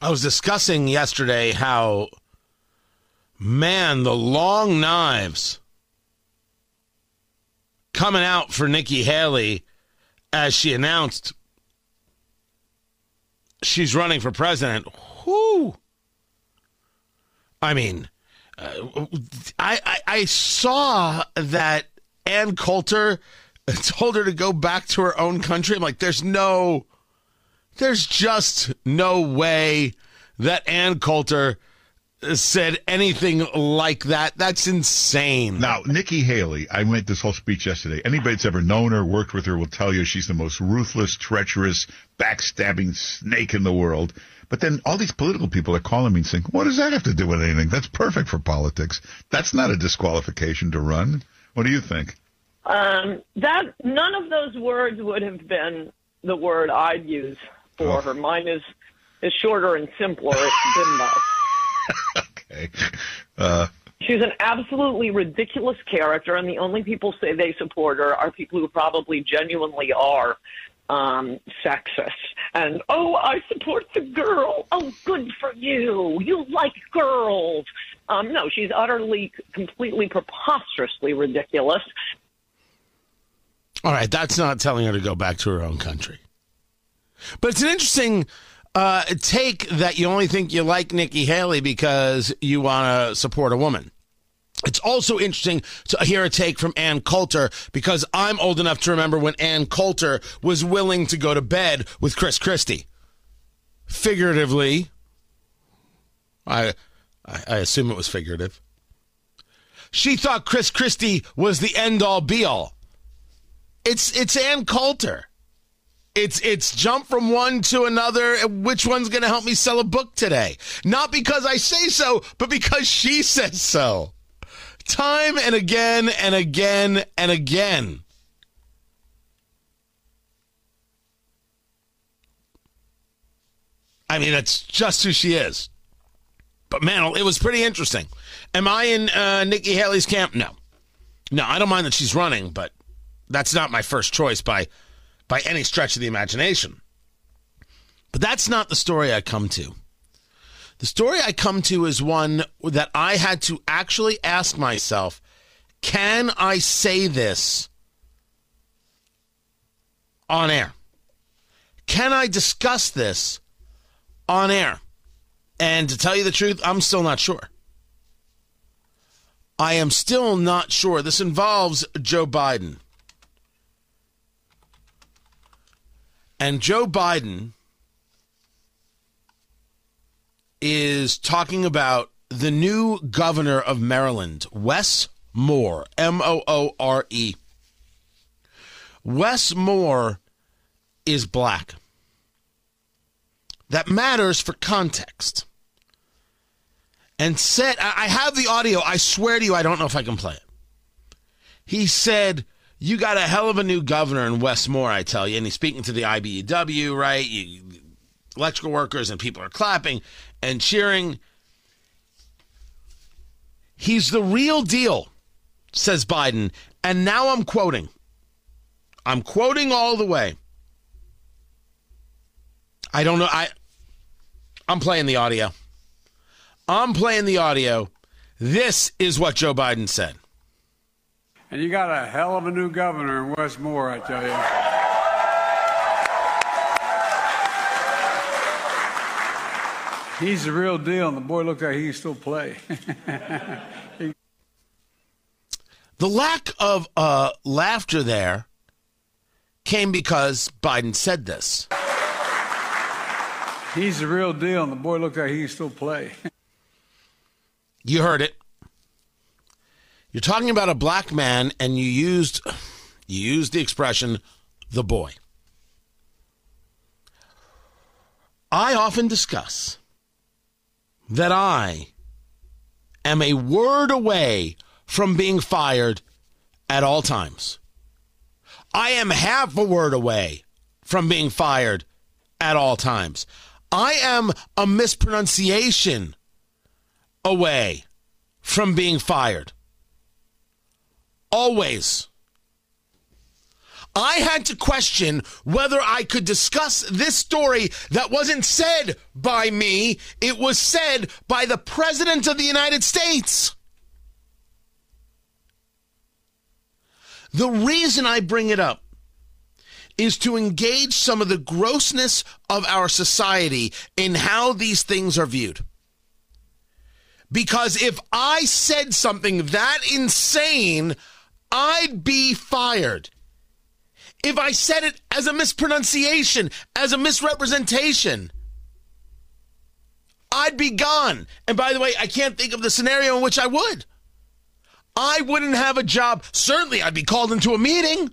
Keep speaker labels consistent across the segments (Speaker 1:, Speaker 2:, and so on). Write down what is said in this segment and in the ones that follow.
Speaker 1: I was discussing yesterday how, man, the long knives coming out for Nikki Haley as she announced she's running for president. Whoo! I mean, uh, I, I I saw that Ann Coulter told her to go back to her own country. I'm like, there's no, there's just no way that Ann Coulter said anything like that. That's insane.
Speaker 2: Now, Nikki Haley, I went this whole speech yesterday. Anybody that's ever known her, worked with her, will tell you she's the most ruthless, treacherous, backstabbing snake in the world. But then all these political people are calling me and saying, what does that have to do with anything? That's perfect for politics. That's not a disqualification to run. What do you think?
Speaker 3: Um, that none of those words would have been the word I'd use for
Speaker 2: Oh.
Speaker 3: her. Mine is is shorter and simpler. It's bimbo.
Speaker 2: okay. Uh,
Speaker 3: She's an absolutely ridiculous character, and the only people say they support her are people who probably genuinely are um, sexist. And oh, I support the girl. Oh, good for you. You like girls. Um, no, she's utterly, completely, preposterously ridiculous.
Speaker 1: All right, that's not telling her to go back to her own country. But it's an interesting uh, take that you only think you like Nikki Haley because you want to support a woman. It's also interesting to hear a take from Ann Coulter because I'm old enough to remember when Ann Coulter was willing to go to bed with Chris Christie. Figuratively, I, I, assume it was figurative. She thought Chris Christie was the end all be all. It's it's Ann Coulter. It's it's jump from one to another. Which one's going to help me sell a book today? Not because I say so, but because she says so. Time and again and again and again. I mean, that's just who she is. But man, it was pretty interesting. Am I in uh, Nikki Haley's camp? No, no. I don't mind that she's running, but that's not my first choice by by any stretch of the imagination. But that's not the story I come to. The story I come to is one that I had to actually ask myself, can I say this on air? Can I discuss this on air? And to tell you the truth, I'm still not sure. I am still not sure. This involves Joe Biden. And Joe Biden is talking about the new governor of Maryland, Wes Moore, M O O R E. Wes Moore is black. That matters for context. And said, I have the audio. I swear to you, I don't know if I can play it. He said, You got a hell of a new governor in Wes Moore, I tell you. And he's speaking to the IBEW, right? You, electrical workers, and people are clapping and cheering. He's the real deal, says Biden. And now I'm quoting. I'm quoting all the way. I don't know. I I'm playing the audio. I'm playing the audio. This is what Joe Biden said.
Speaker 4: And you got a hell of a new governor in Wes Moore, I tell you. He's the real deal, and the boy looks like he can still play.
Speaker 1: The lack of uh, laughter there came because Biden said this.
Speaker 4: He's the real deal, and the boy looks like he can still play.
Speaker 1: You heard it. You're talking about a black man, and you used you used the expression "the boy." I often discuss that I am a word away from being fired at all times. I am half a word away from being fired at all times. I am a mispronunciation away from being fired. Always. I had to question whether I could discuss this story that wasn't said by me, it was said by the President of the United States. The reason I bring it up is to engage some of the grossness of our society in how these things are viewed. Because if I said something that insane, I'd be fired. If I said it as a mispronunciation, as a misrepresentation, I'd be gone. And by the way, I can't think of the scenario in which I would. I wouldn't have a job. Certainly, I'd be called into a meeting.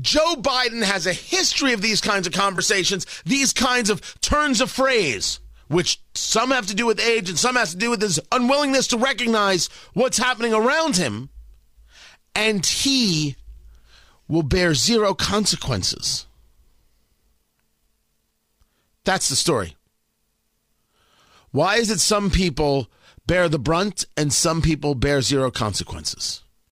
Speaker 1: Joe Biden has a history of these kinds of conversations, these kinds of turns of phrase, which some have to do with age and some has to do with his unwillingness to recognize what's happening around him. And he will bear zero consequences. That's the story. Why is it some people bear the brunt and some people bear zero consequences?